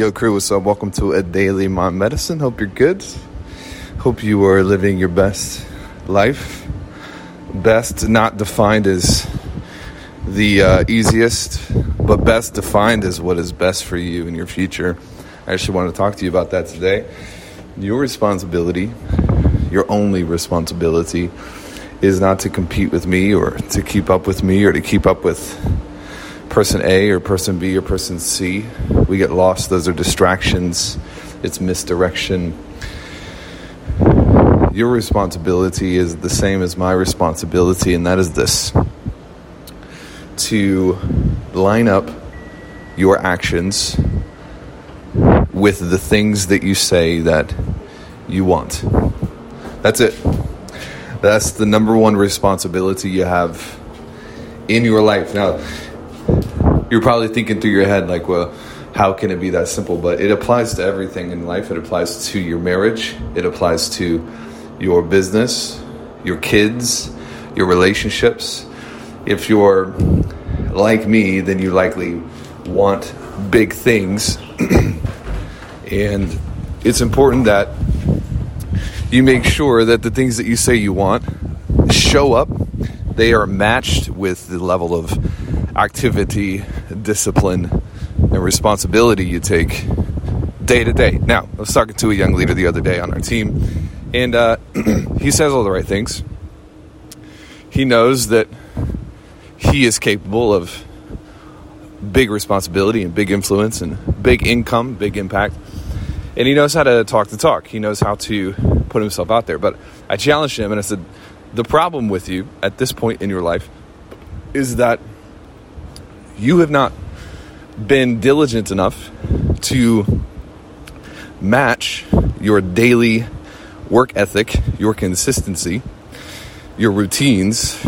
Yo, crew, what's up? Welcome to a daily mind medicine. Hope you're good. Hope you are living your best life. Best not defined as the uh, easiest, but best defined as what is best for you in your future. I actually want to talk to you about that today. Your responsibility, your only responsibility, is not to compete with me or to keep up with me or to keep up with person A or person B or person C. We get lost. Those are distractions, it's misdirection. Your responsibility is the same as my responsibility, and that is this to line up your actions with the things that you say that you want. That's it. That's the number one responsibility you have in your life. Now, you're probably thinking through your head, like, well, how can it be that simple? But it applies to everything in life. It applies to your marriage, it applies to your business, your kids, your relationships. If you're like me, then you likely want big things. and it's important that you make sure that the things that you say you want show up. They are matched with the level of activity, discipline, and responsibility you take day to day. Now, I was talking to a young leader the other day on our team, and uh, he says all the right things. He knows that he is capable of big responsibility and big influence and big income, big impact. And he knows how to talk the talk. He knows how to put himself out there. But I challenged him and I said, the problem with you at this point in your life is that you have not been diligent enough to match your daily work ethic, your consistency, your routines,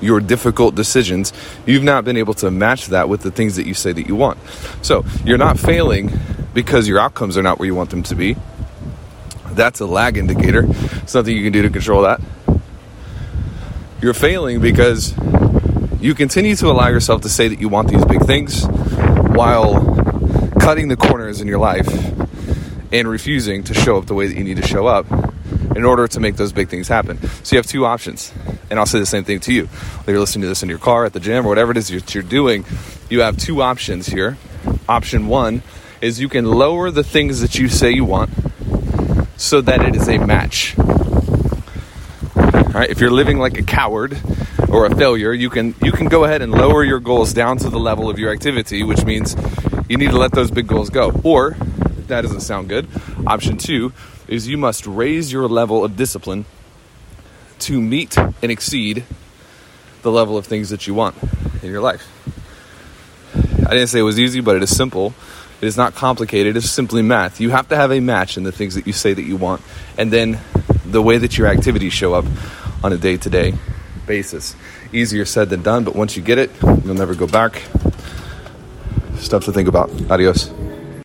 your difficult decisions. You've not been able to match that with the things that you say that you want. So you're not failing because your outcomes are not where you want them to be. That's a lag indicator. It's nothing you can do to control that. You're failing because you continue to allow yourself to say that you want these big things while cutting the corners in your life and refusing to show up the way that you need to show up in order to make those big things happen. So you have two options. And I'll say the same thing to you. Whether you're listening to this in your car, at the gym, or whatever it is that you're doing, you have two options here. Option one is you can lower the things that you say you want so that it is a match. All right, if you're living like a coward or a failure, you can you can go ahead and lower your goals down to the level of your activity, which means you need to let those big goals go. Or that doesn't sound good, option 2 is you must raise your level of discipline to meet and exceed the level of things that you want in your life. I didn't say it was easy, but it is simple. It is not complicated. It's simply math. You have to have a match in the things that you say that you want, and then the way that your activities show up on a day to day basis. Easier said than done, but once you get it, you'll never go back. Stuff to think about. Adios.